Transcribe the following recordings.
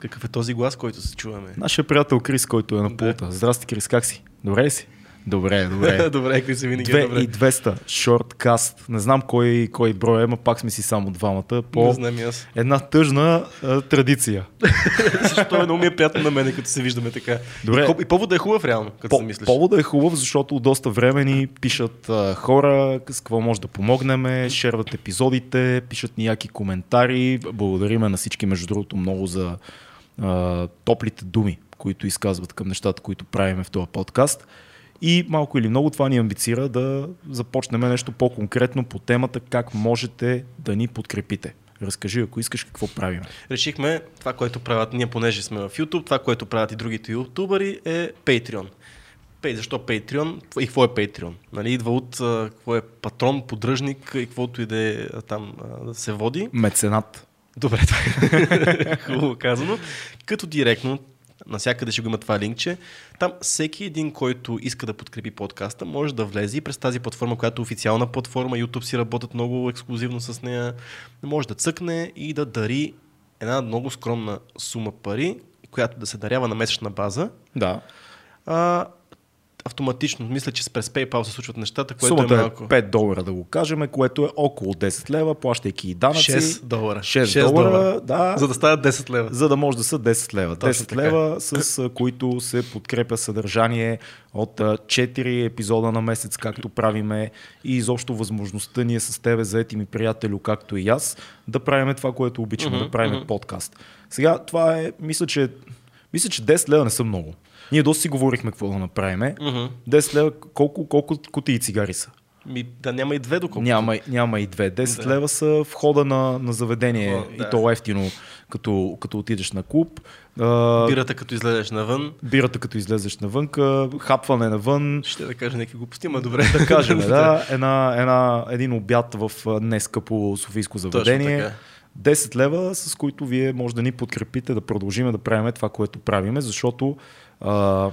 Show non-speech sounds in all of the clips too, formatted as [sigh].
Какъв е този глас, който се чуваме? Нашия приятел Крис, който е на пулта. Да. Здрасти, Крис, как си? Добре ли си? Добре, добре. [laughs] добре, Крис, винаги е добре. 2200, шорткаст. Не знам кой, кой брой е, но пак сме си само двамата. По Не знам и аз. една тъжна а, традиция. [laughs] Защо е много ми е приятно на мен, като се виждаме така. Добре. И, и поводът е хубав, реално, като По, се мислиш. поводът е хубав, защото от доста време ни пишат а, хора с какво може да помогнем, шерват епизодите, пишат ни яки коментари. Благодариме на всички, между другото, много за а, топлите думи, които изказват към нещата, които правиме в този подкаст. И малко или много това ни амбицира да започнем нещо по-конкретно по темата как можете да ни подкрепите. Разкажи, ако искаш, какво правим. Решихме това, което правят ние, понеже сме в YouTube, това, което правят и другите ютубъри е Patreon. Пей, защо Patreon? И какво е Patreon? Нали, идва от какво е патрон, поддръжник и каквото и да е там да се води. Меценат. Добре, е [laughs] хубаво казано. Като директно, насякъде ще го има това линкче, там всеки един, който иска да подкрепи подкаста, може да влезе и през тази платформа, която е официална платформа, YouTube си работят много ексклюзивно с нея, може да цъкне и да дари една много скромна сума пари, която да се дарява на месечна база. Да. А, автоматично, мисля, че през PayPal се случват нещата, което Сумата е е малко. 5 долара, да го кажем, което е около 10 лева, плащайки и данъци. 6 долара. 6 долара, да. За да стават 10 лева. за да може да са 10 лева. Точно 10 така. лева, с които се подкрепя съдържание от а, 4 епизода на месец, както правиме и изобщо възможността ние с тебе, заети ми приятелю, както и аз, да правиме това, което обичаме, Мгм, да правиме мгм. подкаст. Сега това е, мисля, че мисля, че 10 лева не са много. Ние доста си говорихме какво да направиме. Мгм. 10 лева, колко, колко кутии цигари са? Ми, да няма и две доколко. Няма, няма и две. 10 Да. лева са входа на, на заведение О, да. и то ефтино, като, като отидеш на клуб. А, Бирата като излезеш навън, бирата като излезеш навънка, хапване навън, ще да кажа някакви глупости, ама добре. да кажем, [laughs] да, една, една, един обяд в нескъпо софийско заведение. така. 10 лева, с които вие може да ни подкрепите да продължиме да правим това, което правиме, защото а,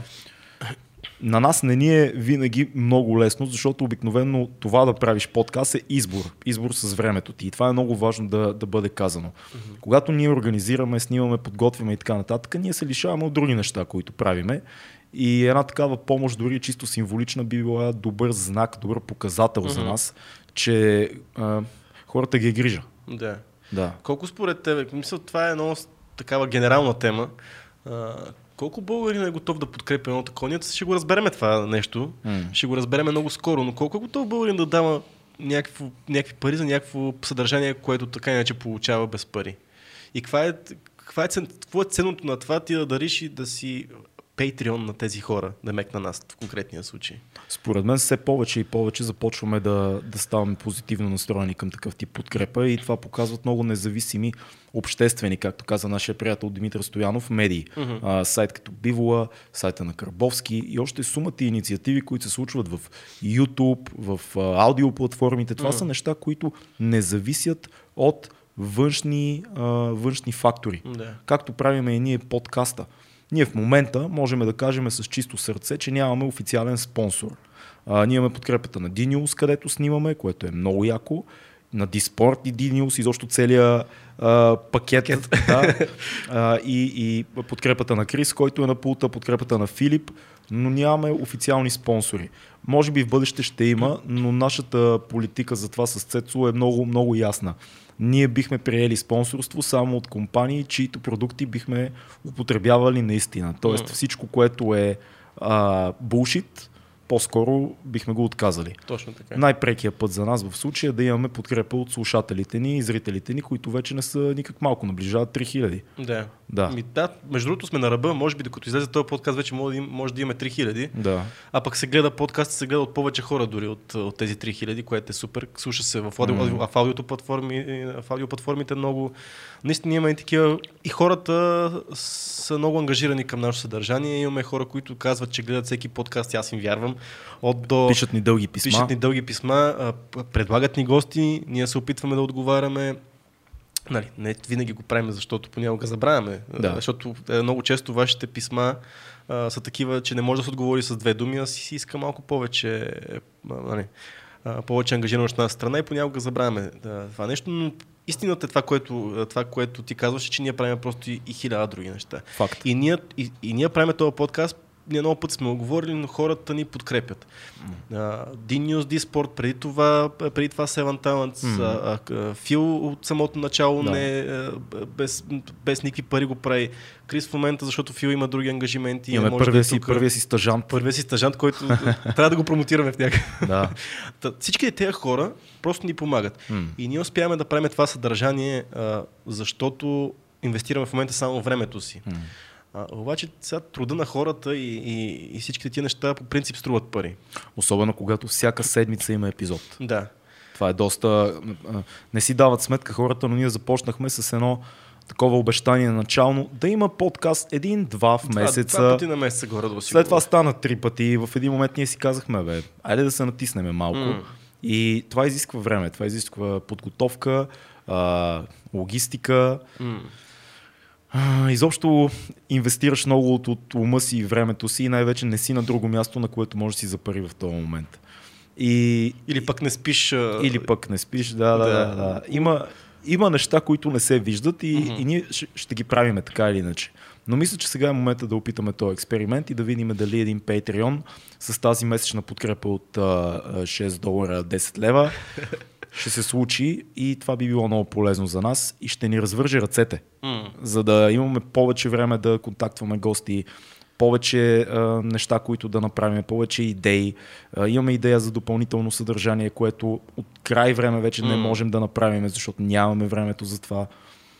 на нас не ни е винаги много лесно, защото обикновено това да правиш подкаст е избор. Избор с времето ти. И това е много важно да, да бъде казано. Mm-hmm. Когато ние организираме, снимаме, подготвяме и така нататък, ние се лишаваме от други неща, които правиме. И една такава помощ, дори чисто символична, би била добър знак, добър показател mm-hmm. за нас, че а, хората ги е грижа. Да. Да. Колко според тебе, мисля, това е много такава генерална тема, а, колко българин е готов да подкрепя едно такова? Ние ще го разбереме това нещо, М. ще го разбереме много скоро, но колко е готов българин да дава някакво, някакви пари за някакво съдържание, което така иначе получава без пари? И каква е, каква е, какво е ценното на това ти да дариш и да си Patreon на тези хора, да мек на нас в конкретния случай? Според мен все повече и повече започваме да, да ставаме позитивно настроени към такъв тип подкрепа и това показват много независими обществени, както каза нашия приятел Димитър Стоянов, медии. Мгм. А, сайт като Бивола, сайта на Карбовски и още сумата и инициативи, които се случват в YouTube, в аудиоплатформите. Това Мгм. са неща, които не зависят от външни, а, външни фактори. Да. Както правиме и ние подкаста. Ние в момента можем да кажем с чисто сърце, че нямаме официален спонсор. А, ние имаме подкрепата на Dinius, където снимаме, което е много яко. На Диспорт и Dinius, изобщо целият а, пакет. Да. А, и, и подкрепата на Крис, който е на пулта, подкрепата на Филип, но нямаме официални спонсори. Може би в бъдеще ще има, но нашата политика за това с Цецо е много, много ясна. Ние бихме приели спонсорство само от компании, чието продукти бихме употребявали наистина. Тоест всичко, което е а, булшит, по-скоро бихме го отказали. Точно така. Най-прекият път за нас в случая е да имаме подкрепа от слушателите ни и зрителите ни, които вече не са никак малко, наближават 3000. Да. Да. Ми, да, между другото сме на ръба, може би докато излезе този подкаст вече може да, им, може да имаме 3000, Да. а пък се гледа подкаст, се гледа от повече хора дори от, от тези 3000, което е супер. Слуша се в, аудио, Мгм. в, аудиото платформи, в аудиоплатформите много. Наистина имаме и такива. И хората са много ангажирани към нашето съдържание. Имаме хора, които казват, че гледат всеки подкаст, аз им вярвам. От до... Пишат ни дълги писма. Пишат ни дълги писма, предлагат ни гости, ние се опитваме да отговаряме. Нали, не винаги го правим, защото понякога забравяме. Да. Защото е, много често вашите писма а, са такива, че не може да се отговори с две думи, а си си иска малко повече. А, нали, повече ангажираност от една страна и понякога забравяме а, това нещо, но истината е това, което, това, което ти казваш, че ние правим просто и, и хиляда други неща. Факт. И ние, и, и ние правим този подкаст много път сме оговорили, но хората ни подкрепят. Uh, D-News, D-Sport, преди това, преди това Seven Talents, mm. uh, Фил от самото начало да. не, uh, без, без никакви пари го прави. Крис в момента, защото Фил има други ангажименти. Имаме може първия, да си, тук, първия си стажант. Първия си стажант, който [laughs] трябва да го промотираме в някакъв. Да. [laughs] Всички тези хора просто ни помагат. Mm. И ние успяваме да правим това съдържание, uh, защото инвестираме в момента само времето си. Mm. А, обаче сега труда на хората и, и, и всичките тия неща по принцип струват пари. Особено когато всяка седмица има епизод. Да. Това е доста... Не си дават сметка хората, но ние започнахме с едно такова обещание начално да има подкаст един-два в месеца. Два пъти на месеца горе да След това стана три пъти и в един момент ние си казахме, бе, айде да се натиснем малко. Mm. И това изисква време, това изисква подготовка, а, логистика. Mm изобщо инвестираш много от, от ума си и времето си и най-вече не си на друго място, на което можеш да си запари в този момент. И, или пък не спиш. Или пък не спиш, да, да, да. да, да. Има, има неща, които не се виждат и, mm-hmm. и ние ще, ще ги правиме така или иначе. Но мисля, че сега е момента да опитаме този експеримент и да видим дали един Patreon с тази месечна подкрепа от а, 6 долара 10 лева ще се случи и това би било много полезно за нас и ще ни развърже ръцете, mm. за да имаме повече време да контактваме гости, повече а, неща, които да направим, повече идеи. А, имаме идея за допълнително съдържание, което от край време вече mm. не можем да направим, защото нямаме времето за това.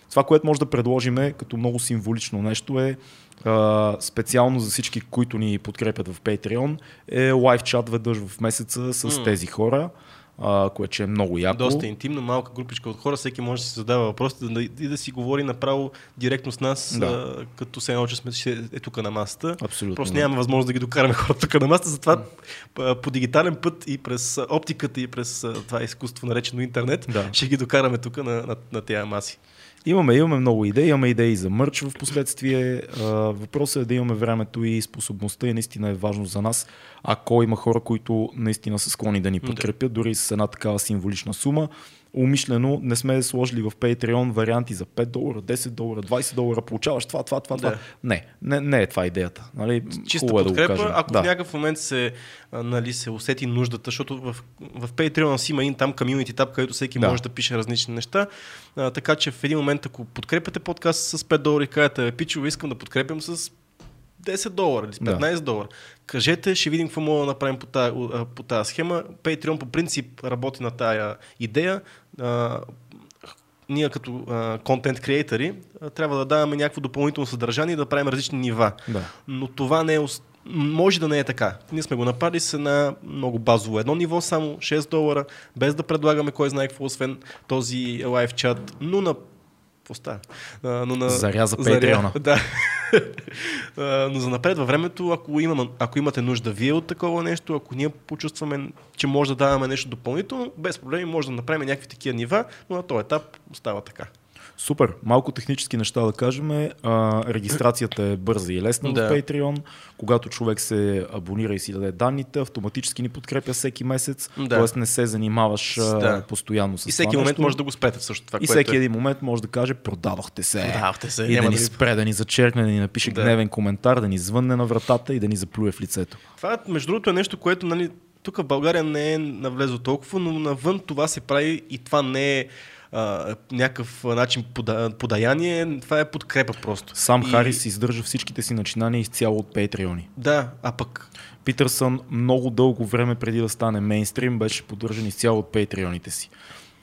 Това, което може да предложим е, като много символично нещо е а, специално за всички, които ни подкрепят в Patreon, е лайв чат веднъж в месеца с mm. тези хора а, което е много яко. Доста интимно, малка групичка от хора, всеки може да си задава въпросите да, и да си говори направо директно с нас, да. а, като се едно, че сме е тук на масата. Абсолютно. Просто нямаме възможност да ги докараме [laughs] хората тук на масата, затова да. по дигитален път и през оптиката и през това изкуство, наречено интернет, да. ще ги докараме тук на, на, на тези маси. Имаме, имаме много идеи, имаме идеи за мърч в последствие. Въпросът е да имаме времето и способността и наистина е важно за нас, ако има хора, които наистина са склонни да ни подкрепят, дори с една такава символична сума умишлено не сме сложили в Patreon варианти за 5 долара, 10 долара, 20 долара, получаваш това, това, това, да. това. Не, не, не е това идеята. Нали? Чиста Хубаво подкрепа, е да го ако да. в някакъв момент се, нали, се усети нуждата, защото в, в Patreon си има един там community tab, където всеки да. може да пише различни неща, а, така че в един момент, ако подкрепяте подкаст с 5 долара и кажете, пичове, искам да подкрепям с 10 долара или с 15 да. долара. Кажете, ще видим какво мога да направим по тази, по тази схема. Patreon по принцип работи на тая идея. А, ние като контент креатори трябва да даваме някакво допълнително съдържание и да правим различни нива. Да. Но това не е може да не е така. Ние сме го направили с една много базово едно ниво, само 6 долара, без да предлагаме кой знае какво, освен този лайв чат, но на какво но на... Заря за Патреона. [laughs] Да. Но за напред във времето, ако, имам, ако имате нужда вие от такова нещо, ако ние почувстваме, че може да даваме нещо допълнително, без проблеми може да направим някакви такива нива, но на този етап става така. Супер. Малко технически неща да кажем. А, регистрацията е бърза и лесна да. в Patreon. Когато човек се абонира и си даде данните, автоматически ни подкрепя всеки месец. Да. Тоест не се занимаваш да. постоянно с И всеки това момент нещо. може да го спрете също това. И всеки е... един момент може да каже продавахте се. Продавахте се. И да ни спре, да ни зачеркне, да ни напише да. гневен коментар, да ни звънне на вратата и да ни заплюе в лицето. Това, между другото, е нещо, което нали, тук в България не е навлезло толкова, но навън това се прави и това не е а, някакъв начин пода, подаяние, това е подкрепа просто. Сам и... Харис издържа всичките си начинания изцяло от Патреони. Да, а пък... Питърсън много дълго време преди да стане мейнстрим беше поддържан изцяло от Патреоните си.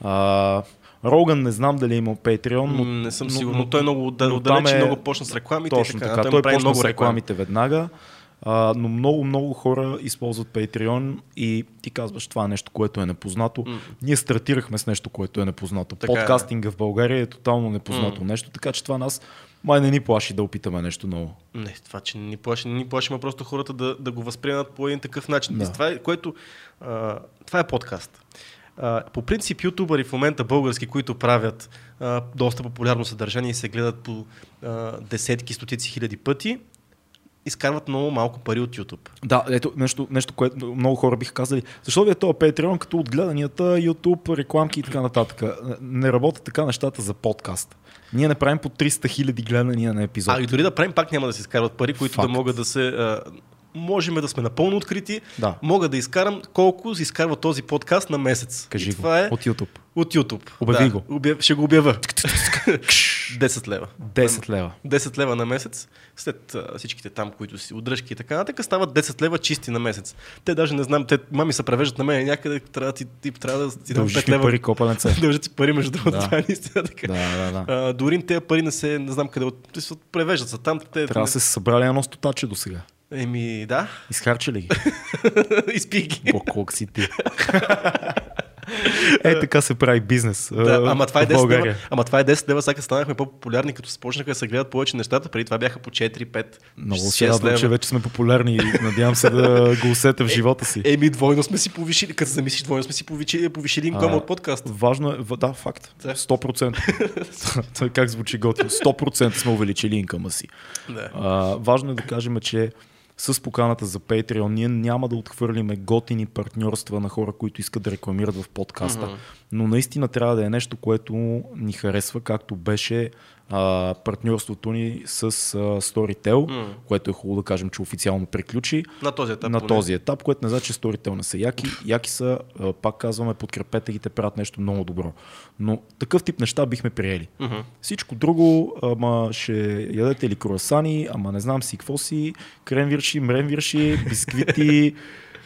А, Роган не знам дали е имал Patreon, но... Не съм сигурен, но, но той много отдалеч е... много почна с рекламите. Точно така, така. той, той почна с рекламите веднага. А, но много, много хора използват Patreon и ти казваш това е нещо, което е непознато. Mm. Ние стартирахме с нещо, което е непознато. Така е. Подкастинга е. в България е тотално непознато mm. нещо, така че това нас май не ни плаши да опитаме нещо ново. Не, това, че не ни плаши, не ни плаши, ма просто хората да, да го възприемат по един такъв начин. Да. Това, е, което, а, това е подкаст. А, по принцип, ютубъри в момента български, които правят а, доста популярно съдържание и се гледат по а, десетки, стотици хиляди пъти, изкарват много малко пари от YouTube. Да, ето нещо, нещо, което много хора биха казали. Защо ви е това Patreon, като от гледанията, YouTube, рекламки и така нататък? Не работят така нещата за подкаст. Ние не правим по 300 хиляди гледания на епизод. А и дори да правим, пак няма да се изкарват пари, които Факт. да могат да се... А, можем да сме напълно открити. Да. Мога да изкарам колко изкарва този подкаст на месец. Кажи и го. това е От YouTube. от YouTube. Обяви да. го. Обяв... Ще го обява. 10 [laughs] лева. 10 лева. 10 лева на месец, след а, всичките там, които си удръжки и така нататък, стават 10 лева чисти на месец. Те даже не знам, те мами се превеждат на мен някъде, трябва да ти, ти трябва да ти дам Дължиш 5 ми лева. пари, копаленце. [laughs] Дължат ти пари, между другото, Да. това е наистина така. Да, да, да. А, дори тези пари не се, не знам къде, от, те превеждат са там. Те, Трябва да се събрали едно стотаче до сега. Еми, да, Изхарчили ги. [laughs] изпих ги. Бог си ти. [laughs] Е, така се прави бизнес. Да, ама това е в 10 лева. България. Ама това е 10 лева, сега станахме по-популярни, като започнаха да се гледат повече нещата. Преди това бяха по 4, 5, Много 6 се радвам, че вече сме популярни и надявам се да го усетя в живота си. Еми, двойно сме си повишили, като замислиш, двойно сме си повишили, повишили инкома от подкаст. Важно е, да, факт. Да. 100%. [laughs] Това как звучи готино. 100% сме увеличили инкъма си. Да. А, важно е да кажем, че с поканата за Patreon ние няма да отхвърлиме готини партньорства на хора, които искат да рекламират в подкаста. Но наистина трябва да е нещо, което ни харесва, както беше а, партньорството ни с а, Storytel, което е хубаво да кажем, че официално приключи. На този етап. на този етап, което не значи, че Storytel не са яки. Яки са, а, пак казваме, подкрепете ги, те правят нещо много добро. Но такъв тип неща бихме приели. Мгм. Всичко друго, ама ще ядете ли круасани, ама не знам си какво си, кремвирши, мремвирши, [laughs] бисквити.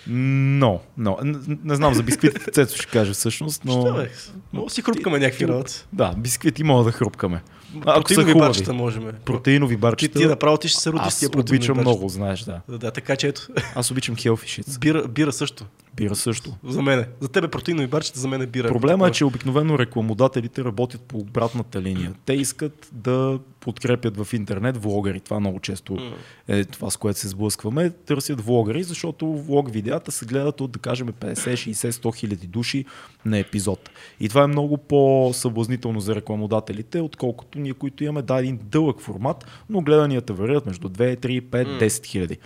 Но, но. Не, знам за бисквитите, [laughs] Цецо ще каже всъщност, но... Що бе? Да си хрупкаме някакви работи. Да, бисквити мога да хрупкаме. Ако са Протеинови хубави. барчета можем. Протеинови Ти, барчета. ти направо ти ще се родиш с тия протеинови обичам барчета. много, знаеш, да. Да, да, така че ето. Аз обичам [laughs] хелфи shits. Бира, бира също. Бира също. За мене. За тебе протеинови барчета, за мен е бира. Проблема е, че обикновено рекламодателите работят по обратната линия. Те искат да подкрепят в интернет влогъри. Това много често е това, с което се сблъскваме. Търсят влогъри, защото влог видеята се гледат от, да кажем, 50, 60, 100 хиляди души на епизод. И това е много по-съблазнително за рекламодателите, отколкото ние, които имаме да, един дълъг формат, но гледанията варират между 2, 3, 5, 10 хиляди.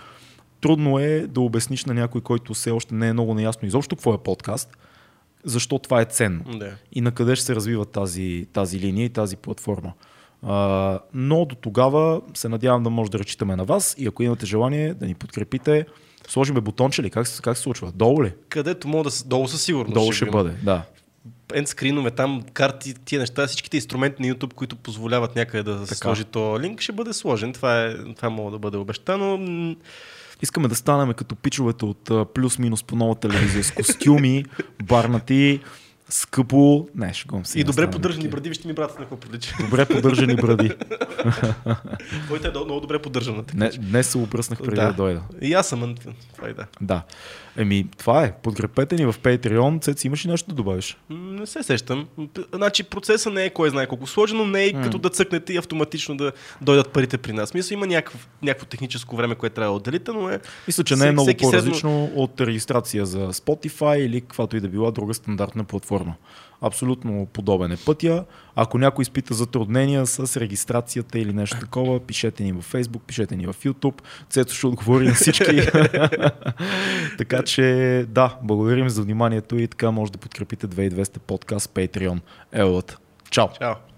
Трудно е да обясниш на някой, който все още не е много наясно изобщо какво е подкаст, защо това е ценно Да. и на къде ще се развива тази, тази линия и тази платформа. А, но до тогава се надявам да може да разчитаме на вас и ако имате желание да ни подкрепите, сложиме бутонче ли? Как, се- как се случва? Долу ли? Където мога да. Долу със сигурност. Долу ще го бъде, да. ендскринове, там карти, тия неща, всичките инструменти на YouTube, които позволяват някъде да Така. сложи то линк, ще бъде сложен. Това, е, това мога да бъде обещано. Искаме да станем като пичовете от плюс-минус по нова телевизия с костюми, [laughs] барнати, скъпо. Не, шегувам се. И добре поддържани бради, вижте ми брата на какво прилича. Добре поддържани бради. [laughs] Твоята е много добре поддържана. така Не, че. днес се обръснах преди да. да. дойда. И аз съм. да. Да. Еми, това е. Подкрепете ни в Patreon. Цец, имаш ли нещо да добавиш? Не се сещам. Значи процесът не е кой знае колко сложен, но не е като да цъкнете и автоматично да дойдат парите при нас. Мисля, има някакво, някакво техническо време, което трябва да отделите, но е... Мисля, че не е много по-различно от регистрация за Spotify или каквато и да била друга стандартна платформа. Абсолютно подобен е пътя. Ако някой изпита затруднения с регистрацията или нещо такова, пишете ни във Facebook, пишете ни в YouTube. Цецо ще отговори на всички. [laughs] така че да, благодарим за вниманието и така може да подкрепите 2200 подкаст Patreon. Елът. Чао! Чао!